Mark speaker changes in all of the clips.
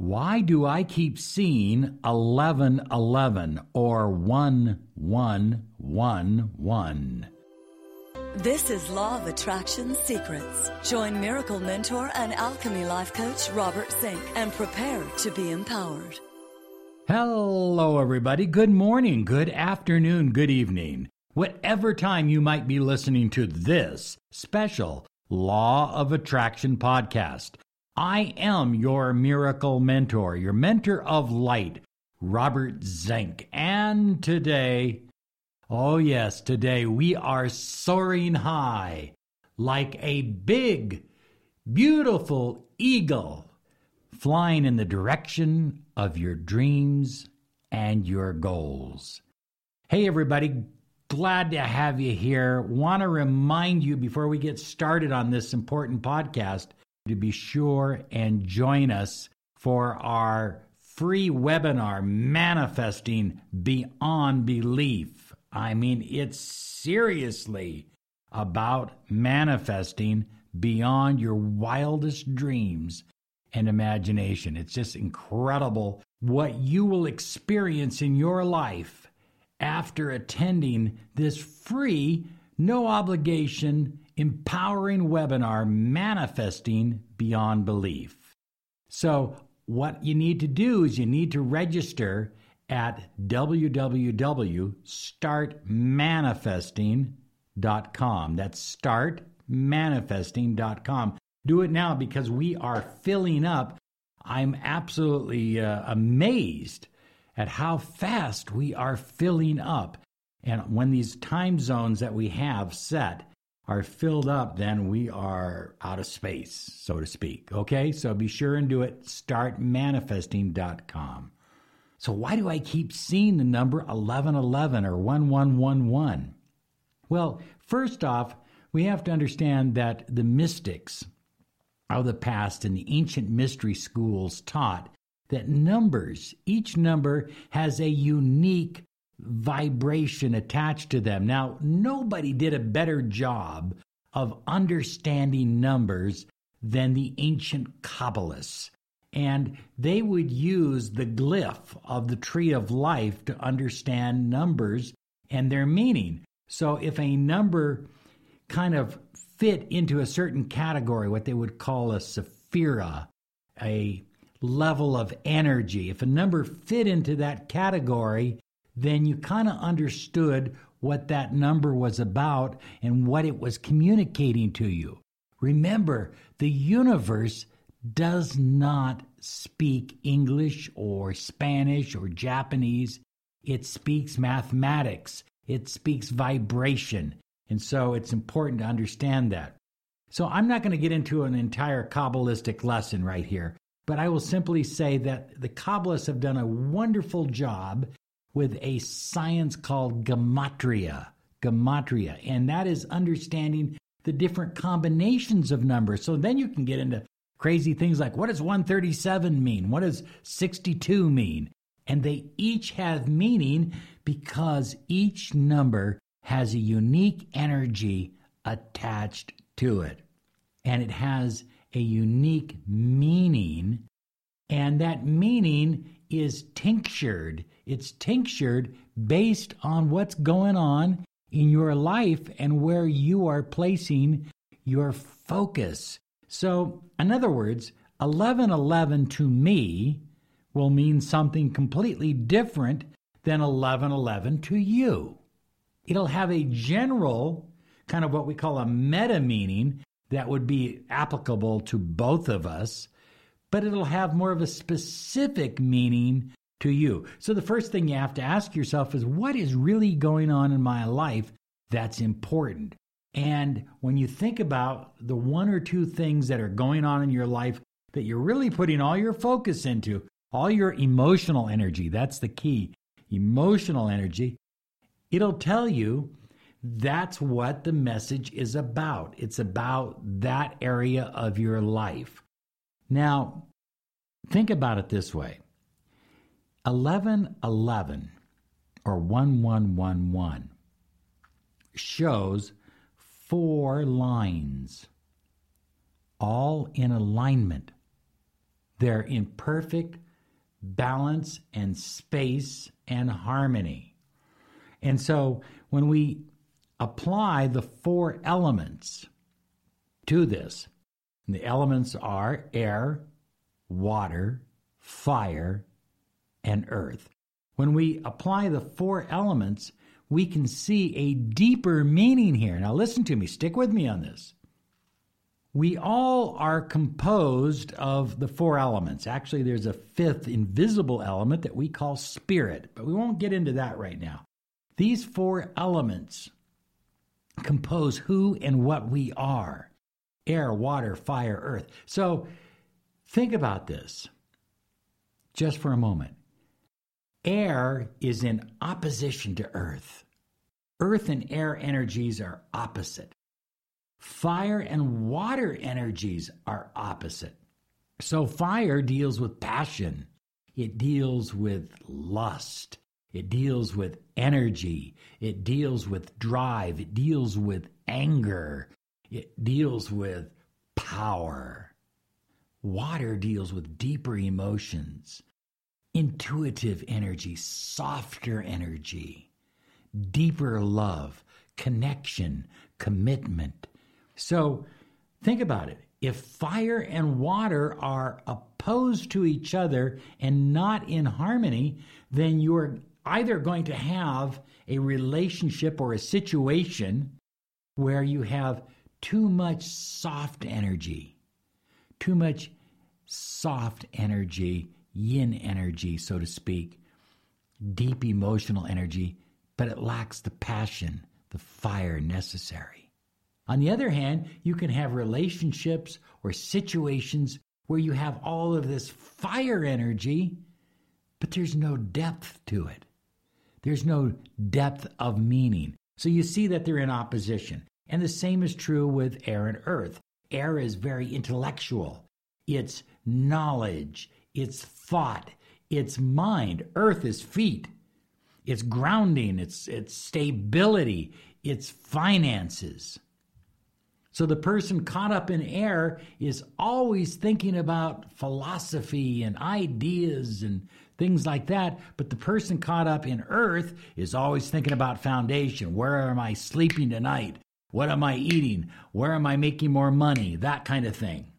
Speaker 1: Why do I keep seeing 1111 or 1111?
Speaker 2: This is Law of Attraction Secrets. Join miracle mentor and alchemy life coach Robert Zink and prepare to be empowered.
Speaker 1: Hello, everybody. Good morning, good afternoon, good evening. Whatever time you might be listening to this special Law of Attraction podcast. I am your miracle mentor, your mentor of light, Robert Zink. And today, oh yes, today we are soaring high like a big, beautiful eagle flying in the direction of your dreams and your goals. Hey, everybody, glad to have you here. Want to remind you before we get started on this important podcast to be sure and join us for our free webinar, Manifesting Beyond Belief. I mean, it's seriously about manifesting beyond your wildest dreams and imagination. It's just incredible what you will experience in your life after attending this free, no obligation empowering webinar manifesting beyond belief. So, what you need to do is you need to register at www.startmanifesting.com. That's startmanifesting.com. Do it now because we are filling up. I'm absolutely uh, amazed at how fast we are filling up. And when these time zones that we have set, are filled up, then we are out of space, so to speak. Okay, so be sure and do it. Startmanifesting.com. So, why do I keep seeing the number 1111 or 1111? Well, first off, we have to understand that the mystics of the past and the ancient mystery schools taught that numbers, each number has a unique vibration attached to them. Now, nobody did a better job of understanding numbers than the ancient Kabbalists. And they would use the glyph of the tree of life to understand numbers and their meaning. So if a number kind of fit into a certain category, what they would call a sephira, a level of energy, if a number fit into that category, then you kind of understood what that number was about and what it was communicating to you. Remember, the universe does not speak English or Spanish or Japanese. It speaks mathematics, it speaks vibration. And so it's important to understand that. So I'm not going to get into an entire Kabbalistic lesson right here, but I will simply say that the Kabbalists have done a wonderful job with a science called gematria. Gematria. And that is understanding the different combinations of numbers. So then you can get into crazy things like what does 137 mean? What does 62 mean? And they each have meaning because each number has a unique energy attached to it. And it has a unique meaning. And that meaning is tinctured. It's tinctured based on what's going on in your life and where you are placing your focus. So, in other words, 1111 to me will mean something completely different than 1111 to you. It'll have a general, kind of what we call a meta meaning that would be applicable to both of us, but it'll have more of a specific meaning to you. So the first thing you have to ask yourself is what is really going on in my life that's important? And when you think about the one or two things that are going on in your life that you're really putting all your focus into, all your emotional energy, that's the key, emotional energy, it'll tell you that's what the message is about. It's about that area of your life. Now, think about it this way 1111 or 1111 shows four lines, all in alignment. They're in perfect balance and space and harmony. And so when we apply the four elements to this, the elements are air, water, fire, and earth. When we apply the four elements, we can see a deeper meaning here. Now, listen to me, stick with me on this. We all are composed of the four elements. Actually, there's a fifth invisible element that we call spirit, but we won't get into that right now. These four elements compose who and what we are air, water, fire, earth. So think about this just for a moment. Air is in opposition to earth. Earth and air energies are opposite. Fire and water energies are opposite. So, fire deals with passion, it deals with lust, it deals with energy, it deals with drive, it deals with anger, it deals with power. Water deals with deeper emotions, intuitive energy, softer energy, deeper love, connection, commitment. So think about it. If fire and water are opposed to each other and not in harmony, then you're either going to have a relationship or a situation where you have too much soft energy, too much soft energy, yin energy, so to speak, deep emotional energy, but it lacks the passion, the fire necessary. On the other hand, you can have relationships or situations where you have all of this fire energy, but there's no depth to it. There's no depth of meaning. So you see that they're in opposition. And the same is true with air and earth. Air is very intellectual, it's knowledge, it's thought, it's mind. Earth is feet, it's grounding, it's, it's stability, it's finances. So the person caught up in air is always thinking about philosophy and ideas and things like that. But the person caught up in earth is always thinking about foundation. Where am I sleeping tonight? What am I eating? Where am I making more money? That kind of thing.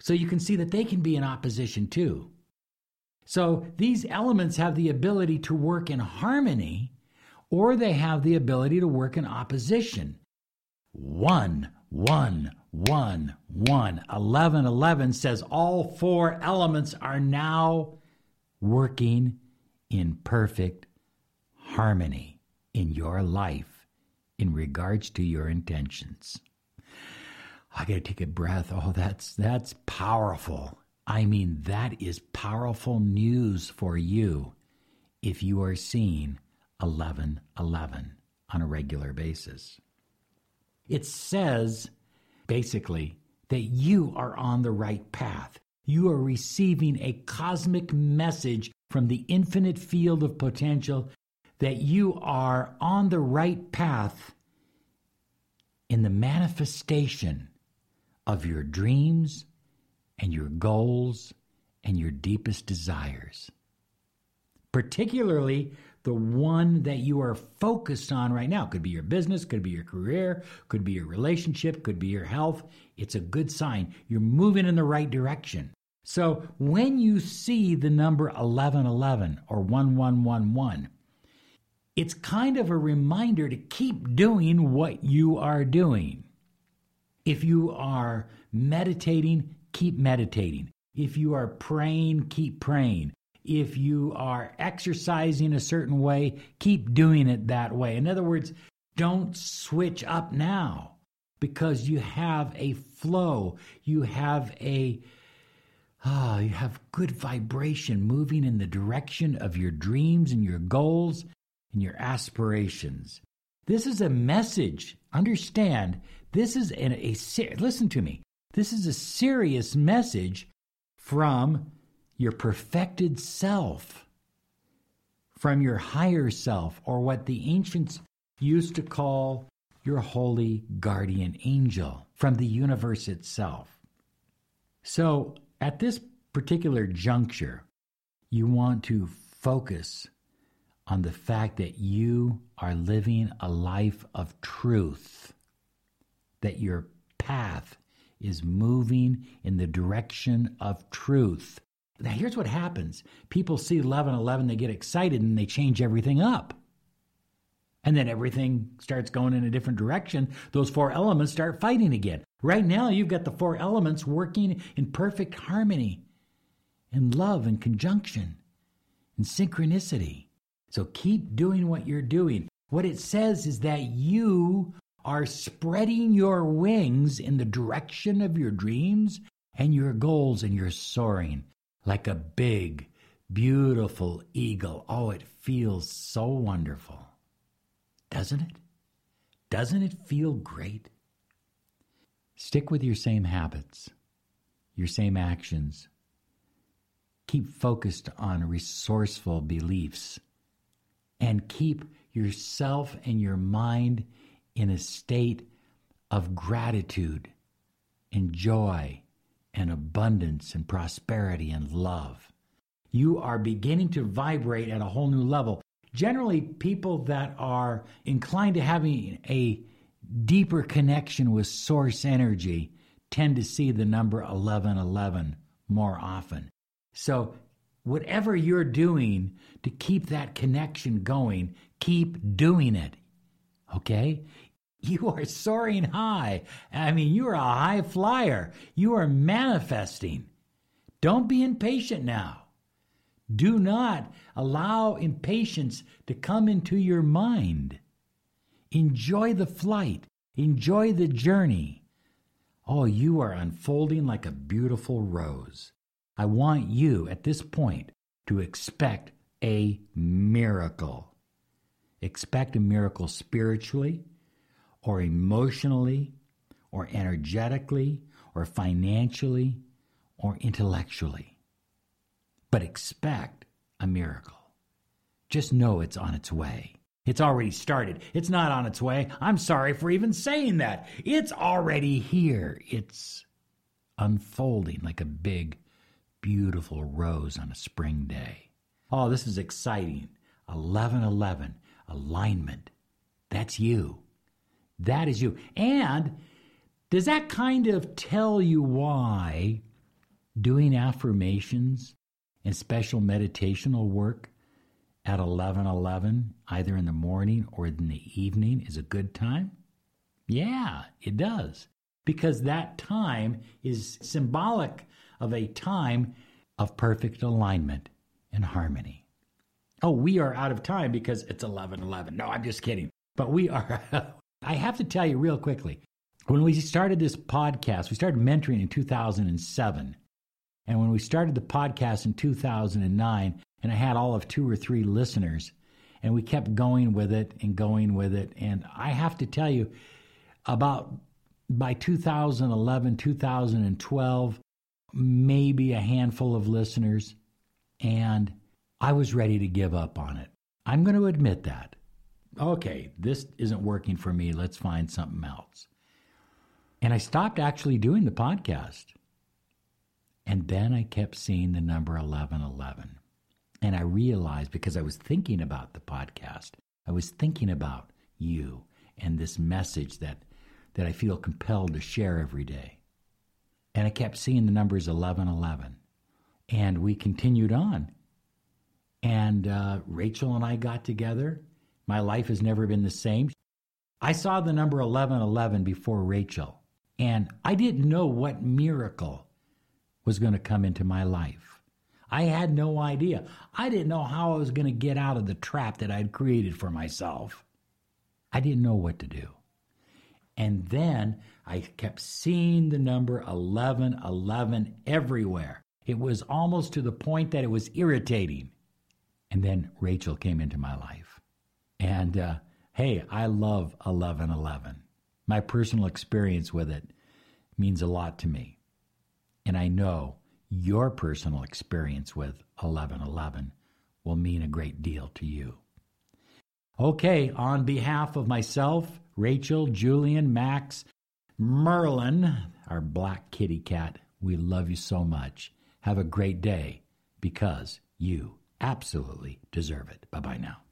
Speaker 1: So you can see that they can be in opposition too. So these elements have the ability to work in harmony or they have the ability to work in opposition. One, one, one, one. 11, 11 says all four elements are now working in perfect harmony in your life in regards to your intentions. I got to take a breath. Oh, that's that's powerful. I mean, that is powerful news for you if you are seeing 1111 on a regular basis. It says basically that you are on the right path. You are receiving a cosmic message from the infinite field of potential that you are on the right path in the manifestation of your dreams and your goals and your deepest desires. Particularly the one that you are focused on right now. Could be your business, could be your career, could be your relationship, could be your health. It's a good sign. You're moving in the right direction. So when you see the number 1111 or 1111, it's kind of a reminder to keep doing what you are doing. If you are meditating, keep meditating. If you are praying, keep praying. If you are exercising a certain way, keep doing it that way. In other words, don't switch up now because you have a flow, you have a ah, you have good vibration moving in the direction of your dreams and your goals and your aspirations. This is a message. Understand, this is an, a listen to me. This is a serious message from your perfected self, from your higher self, or what the ancients used to call your holy guardian angel from the universe itself. So, at this particular juncture, you want to focus on the fact that you are living a life of truth, that your path is moving in the direction of truth. Now, here's what happens people see 1111, they get excited, and they change everything up. And then everything starts going in a different direction. Those four elements start fighting again. Right now, you've got the four elements working in perfect harmony, in love and conjunction, and synchronicity. So keep doing what you're doing. What it says is that you are spreading your wings in the direction of your dreams and your goals, and you're soaring like a big, beautiful eagle. Oh, it feels so wonderful. Doesn't it? Doesn't it feel great? Stick with your same habits, your same actions. Keep focused on resourceful beliefs and keep yourself and your mind in a state of gratitude and joy and abundance and prosperity and love. You are beginning to vibrate at a whole new level. Generally, people that are inclined to having a deeper connection with source energy tend to see the number 1111 more often. So, whatever you're doing to keep that connection going, keep doing it. Okay? You are soaring high. I mean, you are a high flyer. You are manifesting. Don't be impatient now. Do not allow impatience to come into your mind. Enjoy the flight, enjoy the journey. Oh, you are unfolding like a beautiful rose. I want you at this point to expect a miracle. Expect a miracle spiritually, or emotionally, or energetically, or financially, or intellectually. But expect a miracle. Just know it's on its way. It's already started. It's not on its way. I'm sorry for even saying that. It's already here. It's unfolding like a big, beautiful rose on a spring day. Oh, this is exciting. 1111, alignment. That's you. That is you. And does that kind of tell you why doing affirmations and special meditational work at 11:11 either in the morning or in the evening is a good time? Yeah, it does. Because that time is symbolic of a time of perfect alignment and harmony. Oh, we are out of time because it's 11:11. No, I'm just kidding. But we are I have to tell you real quickly when we started this podcast, we started mentoring in 2007. And when we started the podcast in 2009, and I had all of two or three listeners, and we kept going with it and going with it. And I have to tell you, about by 2011, 2012, maybe a handful of listeners, and I was ready to give up on it. I'm going to admit that okay, this isn't working for me. Let's find something else. And I stopped actually doing the podcast. And then I kept seeing the number 1111. And I realized because I was thinking about the podcast, I was thinking about you and this message that, that I feel compelled to share every day. And I kept seeing the numbers 1111. And we continued on. And uh, Rachel and I got together my life has never been the same. I saw the number 1111 before Rachel, and I didn't know what miracle was going to come into my life. I had no idea. I didn't know how I was going to get out of the trap that I'd created for myself. I didn't know what to do. And then I kept seeing the number 1111 everywhere. It was almost to the point that it was irritating. And then Rachel came into my life. And uh, hey, I love 1111. My personal experience with it means a lot to me. And I know your personal experience with 1111 will mean a great deal to you. Okay, on behalf of myself, Rachel, Julian, Max, Merlin, our black kitty cat, we love you so much. Have a great day because you absolutely deserve it. Bye bye now.